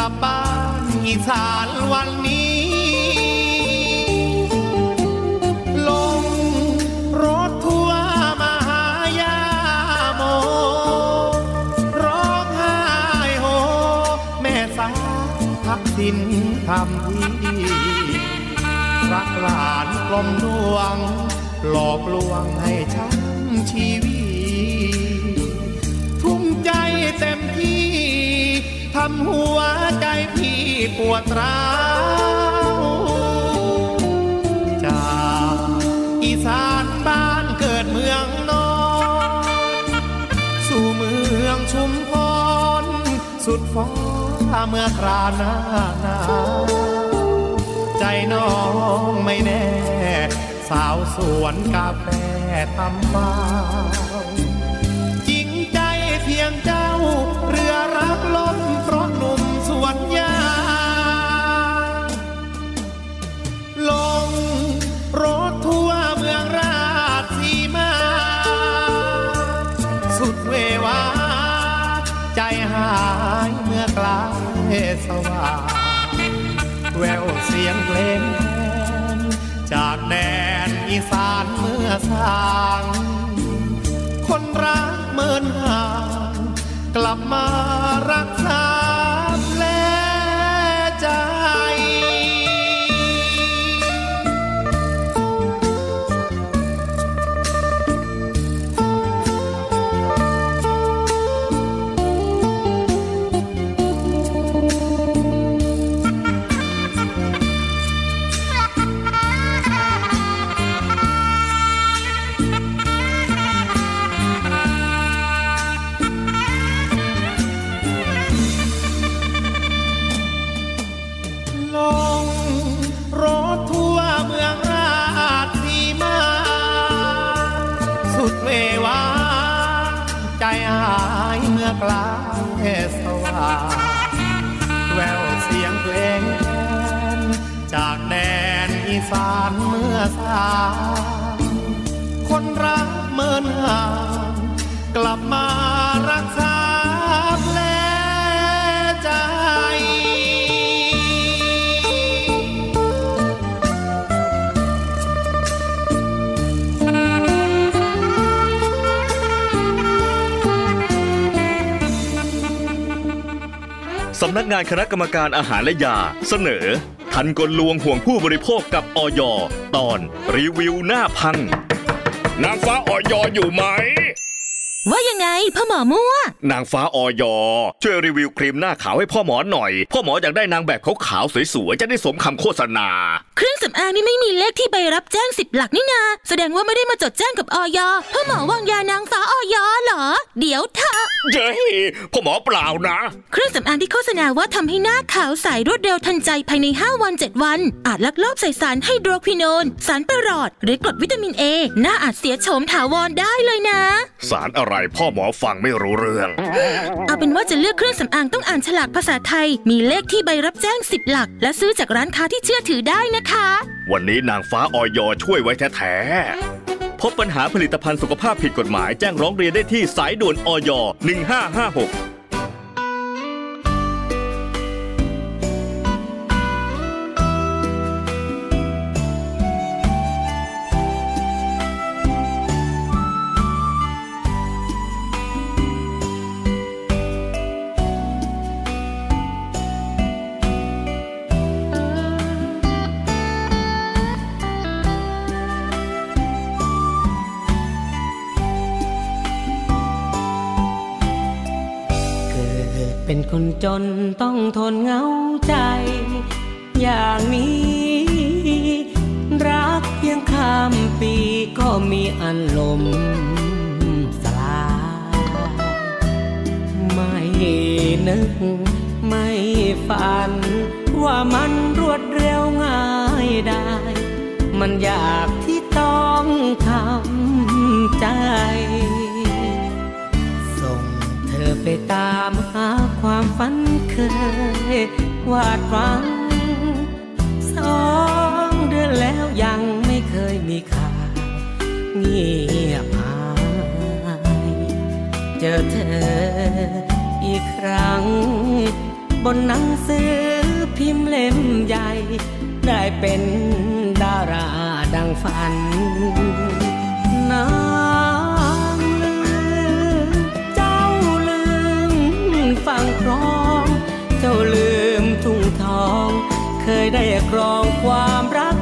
ลับบ้านอีสานวันนี้ ลงรถทัวร์มาหายาโม ร้องไห้โฮ แม่สาพักสินทำทีรักหลานกลมดวง หลอกลวงให้ฉันชีวิต ทำหัวใจพี่ปวดร้าวจากอีสานบ้านเกิดเมืองนอนสู่เมืองชุมพรสุดฟ้าเมื่อคราหน้าหนาวใจน้องไม่แน่ สาวสวนกาแฟทำบ้าจริงใจเพียงเจ้าเรือรักลม สว่างแววเสียงเพลงแทนจากแดนอีสานเมื่อสางคนรักเมินห่างกลับมารักษา คนรักเมินห่าง กลับมารักษาแลใจ สำนักงานคณะกรรมการอาหารและยาเสนอ ทันกลลวงห่วงผู้บริโภคกับออยตอน รีวิวหน้าพัง นางฟ้าออยอยู่ไหม ว่ายังไงพ่อหมอมั่วนางฟ้าออยช่วยรีวิวครีมหน้าขาวให้พ่อหมอหน่อย พ่อหมออยากได้นางแบบขาวๆสวยๆจะได้สมคำโฆษณา เครื่องสำอางนี่ไม่มีเลขที่ใบรับแจ้งสิบหลักนี่นา แสดงว่าไม่ได้มาจดแจ้งกับออยพ่อหมอวางยานางฟ้าออยเหรอ เดี๋ยวเถอะเย้พ่อหมอเปล่านะ เครื่องสำอางที่โฆษณาว่าทำให้หน้าขาวใสรวดเร็วทันใจภายใน 5 วัน 7 วัน อาจลักลอบใส่สารไฮโดรควินอนสารประหลอด หรือกรดวิตามินเอหน้าอาจเสียโฉมถาวรได้เลยนะ สารอะไรพ่อหมอฟังไม่รู้เรื่อง เอาเป็นว่าจะเลือกเครื่องสำอางต้องอ่านฉลากภาษาไทย มีเลขที่ใบรับแจ้ง10หลัก และซื้อจากร้านค้าที่เชื่อถือได้นะคะ วันนี้นางฟ้าออยช่วยไว้แท้ๆพบปัญหาผลิตภัณฑ์สุขภาพผิดกฎหมายแจ้งร้องเรียนได้ที่สายด่วนออย1556 เป็นคนจนต้องทนเหงาใจ อย่างนี้ รักเพียงข้ามปีก็มีอันลมสลายไม่นึกไม่ฝัน ว่ามันรวดเร็วง่ายได้ มันอยากที่ต้องทำใจ ไปตามหาความฝันเคยวาดหวังสองเดือนแล้วยังไม่เคยมีข่าวเงียบหายเจอเธออีกครั้ง บนหนังสือพิมพ์เล่มใหญ่ ได้เป็นดาราดังฝันนา ฟังครอง เจ้าลืมทุ่งทอง เคยได้ครองความรัก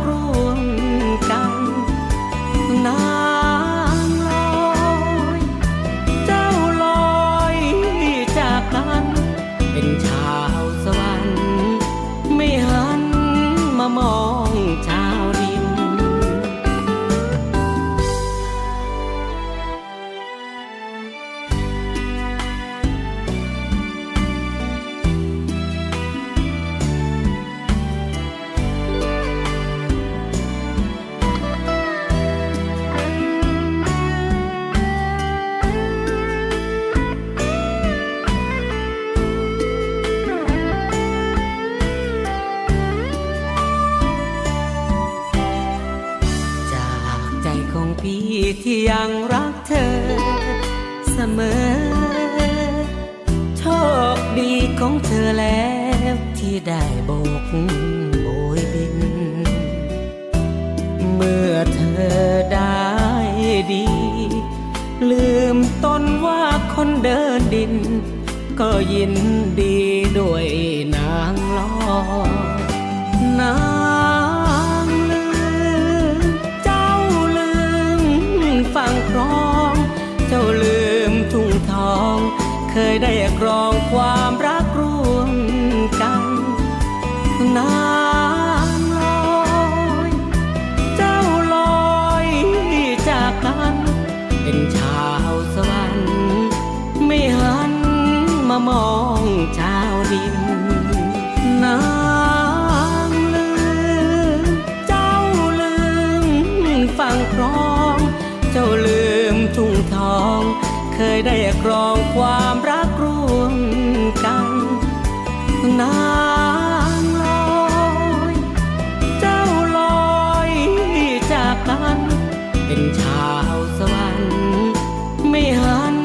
ยินดีด้วยนางลอนางลืมเจ้าลืมฟังครอง เจ้าลืมทุ่งทอง เคยได้กรองความรัก ได้ครองความรักร่วมกันนางลอยเจ้าลอยจากกันเป็นชาวสวรรค์ไม่หัน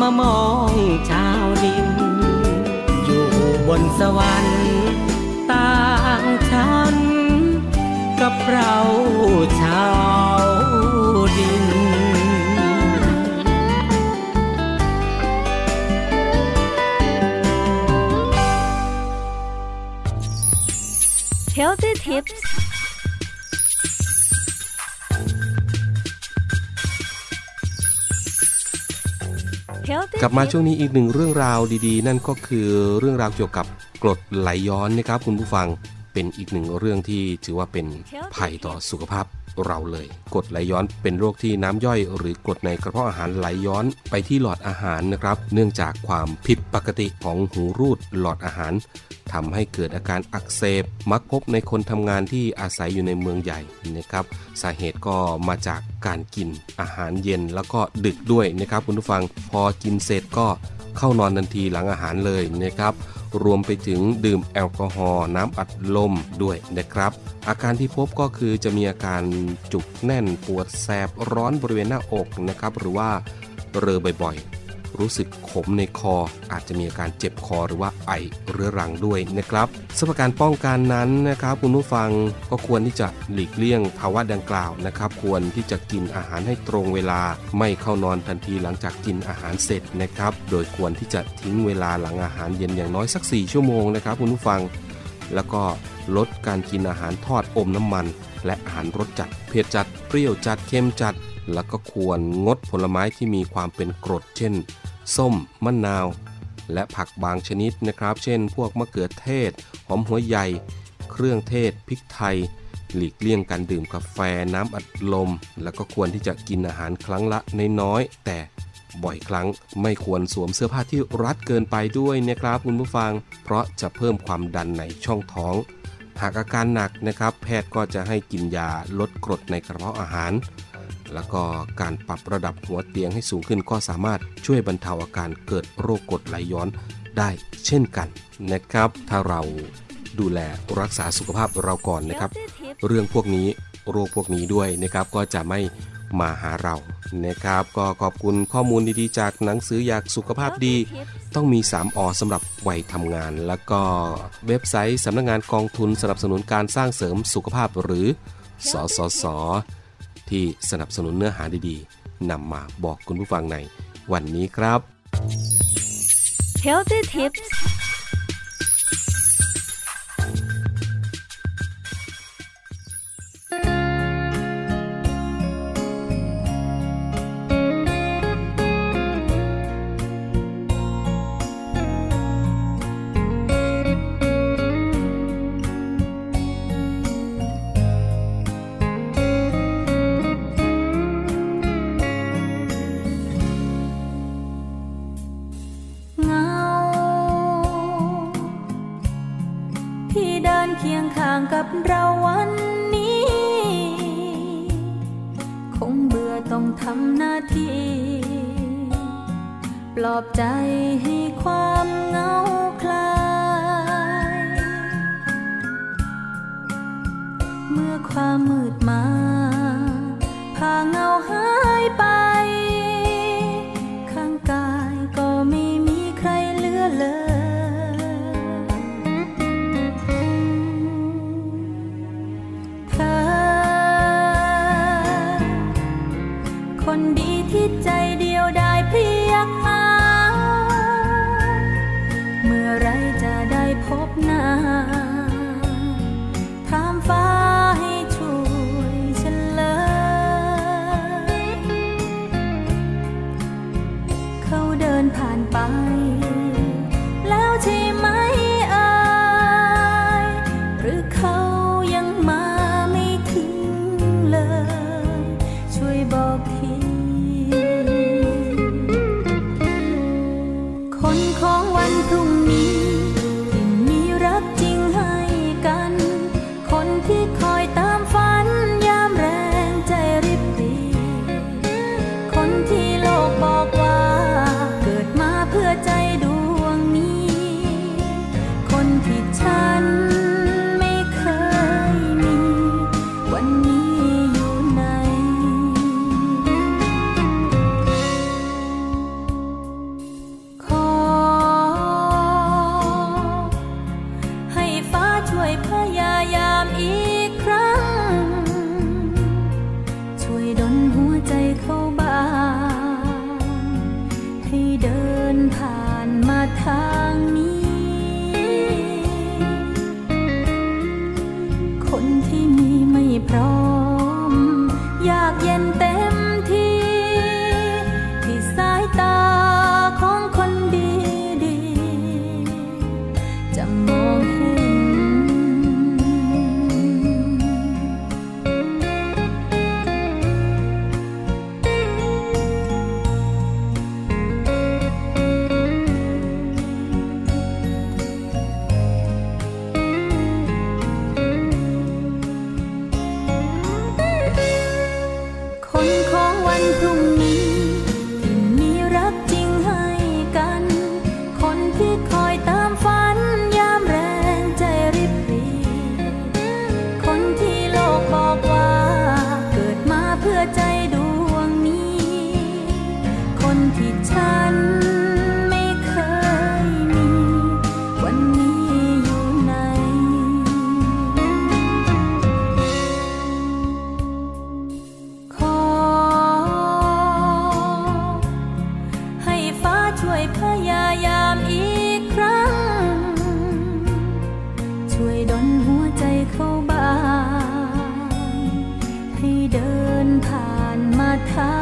มามองชาวดิน อยู่บนสวรรค์ต่างชั้นกับเรา กลับมาช่วงนี้อีกหนึ่งเรื่องราวดีๆ นั่นก็คือเรื่องราวเกี่ยวกับกรดไหลย้อนนะครับคุณผู้ฟังเป็นอีกหนึ่งเรื่องที่ถือว่าเป็นภัยต่อสุขภาพ เราเลยกรดไหลย้อนเป็นโรคที่น้ำย่อย หรือกรดในกระเพาะอาหารไหลย้อนไปที่หลอดอาหารนะครับ เนื่องจากความผิดปกติของหูรูดหลอดอาหารทำให้เกิดอาการอักเสบมักพบในคนทำงานที่อาศัยอยู่ในเมืองใหญ่นะครับสาเหตุก็มาจากการกินอาหารเย็นแล้วก็ดึกด้วยนะครับคุณผู้ฟังพอกินเสร็จก็เข้านอนทันทีหลังอาหารเลยนะครับ รวมไปถึงดื่มแอลกอฮอล์น้ำอัดลมด้วยนะครับ อาการที่พบก็คือจะมีอาการจุกแน่นปวดแสบร้อนบริเวณหน้าอกนะครับ หรือว่าเรอบ่อยๆ รู้สึกขมในคอ อาจจะมีอาการเจ็บคอหรือว่าไอเรื้อรังด้วยนะครับสำหรับการป้องกันนั้นนะครับคุณผู้ฟังก็ควรที่จะหลีกเลี่ยงภาวะดังกล่าวนะครับ ควรที่จะกินอาหารให้ตรงเวลา ไม่เข้านอนทันทีหลังจากกินอาหารเสร็จนะครับ โดยควรที่จะทิ้งเวลาหลังอาหารเย็นอย่างน้อยสัก 4 ชั่วโมงนะครับคุณผู้ฟัง แล้วก็ลดการกินอาหารทอดอมน้ำมัน และอาหารรสจัด เผ็ดจัด เปรี้ยวจัด เค็มจัด แล้วก็ควรงดผลไม้ที่มีความเป็นกรดเช่น ส้ม มะนาว และผักบางชนิดนะครับ เช่น พวกมะเขือเทศ หอมหัวใหญ่ เครื่องเทศ พริกไทย หลีกเลี่ยงการดื่มกาแฟน้ำอัดลม แล้วก็ควรที่จะกินอาหารครั้งละน้อยๆแต่บ่อยครั้งไม่ควรสวมเสื้อผ้าที่รัดเกินไปด้วยนะครับคุณผู้ฟัง เพราะจะเพิ่มความดันในช่องท้อง หากอาการหนักนะครับ แพทย์ก็จะให้กินยาลดกรดในกระเพาะอาหาร แล้วก็การปรับระดับหัวเตียงให้สูงขึ้นก็สามารถช่วยบรรเทาอาการเกิดโรคกรดไหลย้อนได้เช่นกันนะครับ ถ้าเราดูแลรักษาสุขภาพเราก่อนนะครับ เรื่องพวกนี้โรคพวกนี้ด้วยนะครับ ก็จะไม่มาหาเรานะครับ ก็ขอบคุณข้อมูลดีๆ จากหนังสืออยากสุขภาพดี ต้องมี 3อสำหรับวัยทำงาน แล้วก็เว็บไซต์สำนักงงานกองทุนสนับสนุนการสร้างเสริมสุขภาพหรือสสส ที่สนับสนุนเนื้อหาดีๆนำมาบอกคุณผู้ฟังในวันนี้ครับ Healthy Tips เมื่อความมืดมาพาเงาหายไป 他。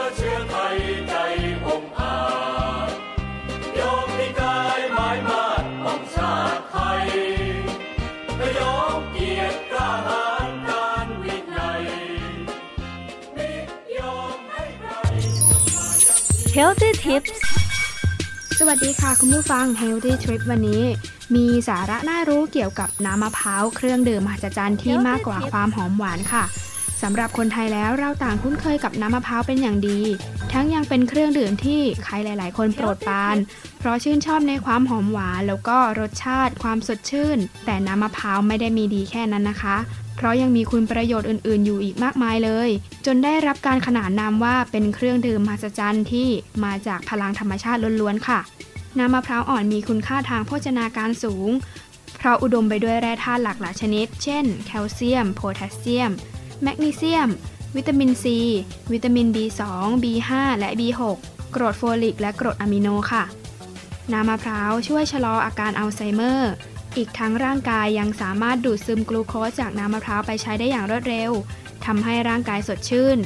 Healthy Tips สวัสดีค่ะคุณผู้ฟัง Healthy Trip วันนี้ มีสาระน่ารู้เกี่ยวกับน้ำมะพร้าวเครื่องดื่มมหัศจรรย์ที่มากกว่าความหอมหวานค่ะสำหรับคนไทยแล้วเราต่างคุ้นเคยกับน้ำมะพร้าวเป็นอย่างดี ทั้งยังเป็นเครื่องดื่มที่ใครหลาย ๆ คนโปรดปราน เพราะชื่นชอบในความหอมหวาน แล้วก็รสชาติความสดชื่น แต่น้ำมะพร้าวไม่ได้มีดีแค่นั้นนะคะ เพราะยังมีคุณประโยชน์อื่น ๆ อยู่อีกมากมายเลย จนได้รับการขนานนามว่าเป็นเครื่องดื่มมหัศจรรย์ที่มาจากพลังธรรมชาติล้วน ๆ ค่ะ น้ำมะพร้าวอ่อนมีคุณค่าทางโภชนาการสูง เพราะอุดมไปด้วยแร่ธาตุหลากหลายชนิด เช่น แคลเซียม โพแทสเซียม แมกนีเซียม วิตามินซี วิตามิน B2 B5 และ B6 กรดโฟลิก และกรดอะมิโนค่ะ น้ำมะพร้าวช่วยชะลออาการอัลไซเมอร์ อีกทั้งร่างกายยังสามารถดูดซึมกลูโคสจากน้ำมะพร้าวไปใช้ได้อย่างรวดเร็วทำให้ร่างกายสดชื่น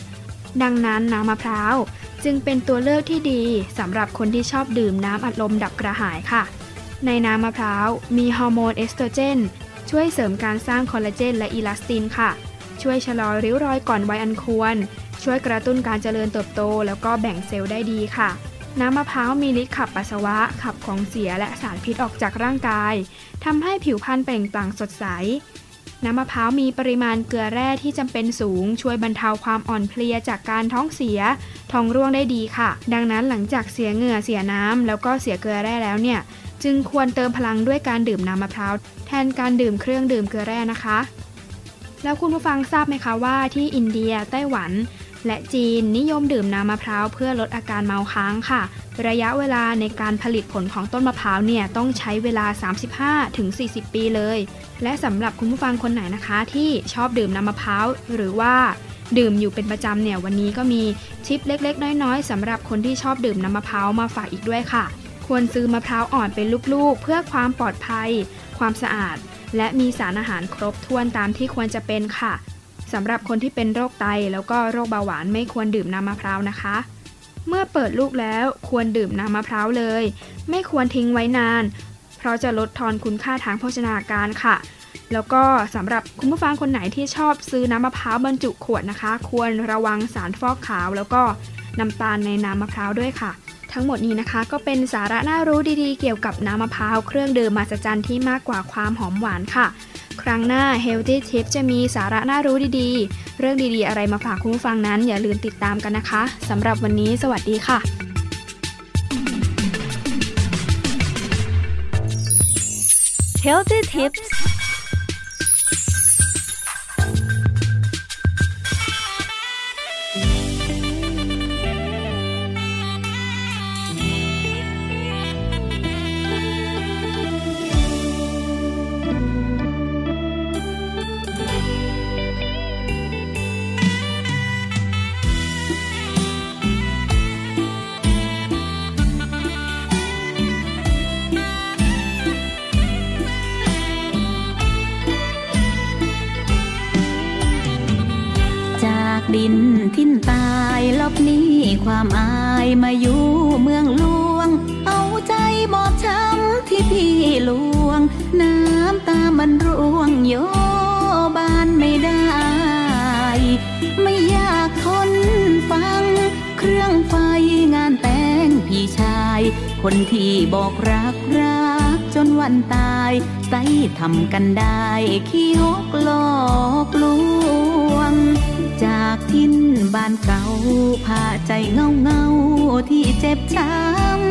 ดังนั้นน้ำมะพร้าวจึงเป็นตัวเลือกที่ดีสำหรับคนที่ชอบดื่มน้ำอัดลมดับกระหายค่ะ ในน้ำมะพร้าวมีฮอร์โมนเอสโตรเจน ช่วยเสริมการสร้างคอลลาเจนและอีลาสตินค่ะ ช่วยชะลอริ้วรอยก่อนวัยอันควร ช่วยกระตุ้นการเจริญเติบโต แล้วก็แบ่งเซลล์ได้ดีค่ะ น้ำมะพร้าวมีฤทธิ์ขับปัสสาวะ ขับของเสียและสารพิษออกจากร่างกายทำให้ผิวพรรณเปล่งปลั่งสดใส น้ำมะพร้าวมีปริมาณเกลือแร่ที่จำเป็นสูง ช่วยบรรเทาความอ่อนเพลียจากการท้องเสีย ท้องร่วงได้ดีค่ะ ดังนั้นหลังจากเสียเหงื่อเสียน้ำแล้วก็เสียเกลือแร่แล้วเนี่ย จึงควรเติมพลังด้วยการดื่มน้ำมะพร้าวแทนการดื่มเครื่องดื่มเกลือแร่นะคะ แล้วคุณผู้ฟังทราบไหมคะว่าที่อินเดียไต้หวัน และจีนนิยมดื่มน้ำมะพร้าวเพื่อลดอาการเมาค้างค่ะ ระยะเวลาในการผลิตผลของต้นมะพร้าวเนี่ยต้องใช้เวลา 35-40 ปีเลย และสำหรับคุณผู้ฟังคนไหนนะคะที่ชอบดื่มน้ำมะพร้าวหรือว่าดื่มอยู่เป็นประจำเนี่ยวันนี้ก็มีชิปเล็กๆ น้อยๆสำหรับคนที่ชอบดื่มน้ำมะพร้าวมาฝากอีกด้วยค่ะ ควรซื้อมะพร้าวอ่อนเป็นลูกๆ เพื่อความปลอดภัย ความสะอาด และมีสารอาหารครบถ้วนตามที่ควรจะเป็นค่ะ สำหรับคนที่เป็นโรคไตแล้วก็โรคเบาหวานไม่ควรดื่มน้ำมะพร้าวนะคะ เมื่อเปิดลูกแล้วควรดื่มน้ำมะพร้าวเลย ไม่ควรทิ้งไว้นาน เพราะจะลดทอนคุณค่าทางโภชนาการค่ะ แล้วก็สำหรับคุณผู้ฟังคนไหนที่ชอบซื้อน้ำมะพร้าวบรรจุขวดนะคะ ควรระวังสารฟอกขาวแล้วก็น้ำตาลในน้ำมะพร้าวด้วยค่ะ ทั้งหมดนี้นะคะ ก็เป็นสาระน่ารู้ดีๆ เกี่ยวกับน้ำมะพร้าวเครื่องดื่มมหัศจรรย์ที่มากกว่าความหอมหวานค่ะ ครั้งหน้า Healthy Tip จะมีสาระน่ารู้ดีๆ เรื่องดีๆ อะไรมาฝากคุณผู้ฟังนั้น อย่าลืมติดตามกันนะคะสำหรับวันนี้สวัสดีค่ะ Healthy Tips อยู่เมืองหลวง เอาใจบอบช้ำที่พี่ลวง น้ำตามันร่วงโยบานไม่ได้ ไม่อยากทนฟัง เครื่องไฟงานแต่งพี่ชาย คนที่บอกรักรักจนวันตายใส่ทำกันได้ขี้หกหลอกลวงจากทินบ้านเก่าพาใจเงาเงา เจ็บช้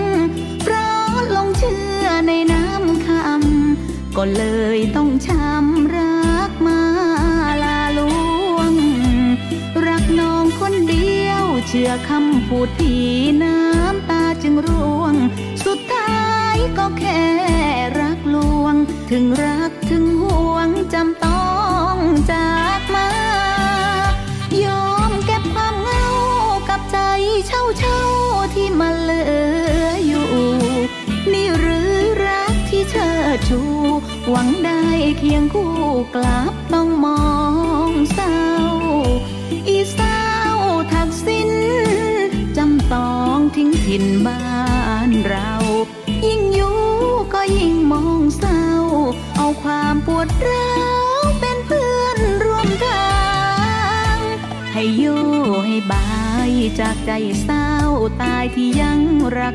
ำเพราะลงเชื่อในน้ำคำก็เลยต้องช้ำรักมาลาลวง รักน้องคนเดียว เชื่อคำพูดพี่น้ำตาจึงร่วง สุดท้ายก็แค่รักลวงถึงรัก ชู หวังได้เคียงคู่กลับต้องมองเศร้า อีสาทักษิณจำต้องทิ้งถิ่นบ้านเรา ยิ่งอยู่ก็ยิ่งมองเศร้า เอาความปวดร้าวเป็นเพื่อนร่วมทาง ให้อยู่ให้บายจากใจเศร้าตายที่ยังรัก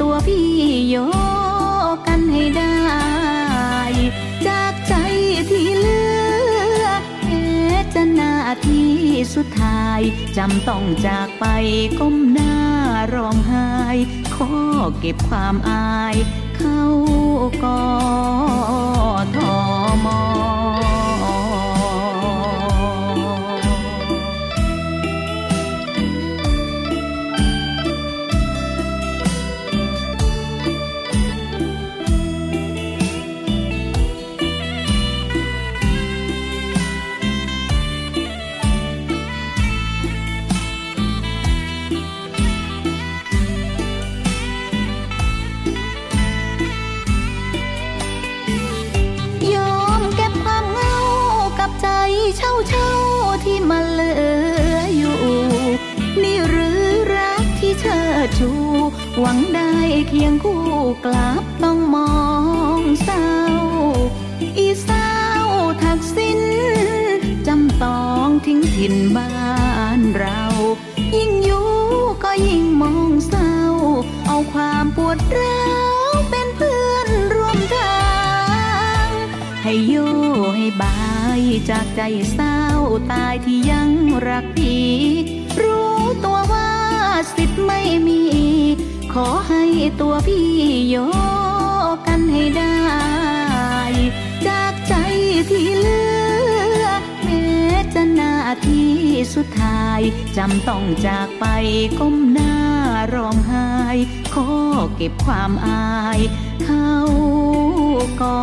ตัวพี่โยกันให้ได้ จากใจที่เลือแค่จะนาทีสุดท้าย จำต้องจากไปก้มหน้าร้องไห้ ขอเก็บความอาย เข้ากอทอมย เชิดชู หวังได้เคียงคู่กลับต้องมองเศร้า อีสาทักษิณจำต้องทิ้งถิ่นบ้านเรา ยิ่งอยู่ก็ยิ่งมองเศร้า เอาความปวดร้าวเป็นเพื่อนร่วมทาง ให้อยู่ให้บายจากใจเศร้าตายที่ยังรักพี่ ขอให้ตัวพี่โยกันให้ได้ จากใจที่เลือแม้จะนาทีสุดท้าย จำต้องจากไปก้มหน้าร้องไห้ ขอเก็บความอาย เข้าก่อ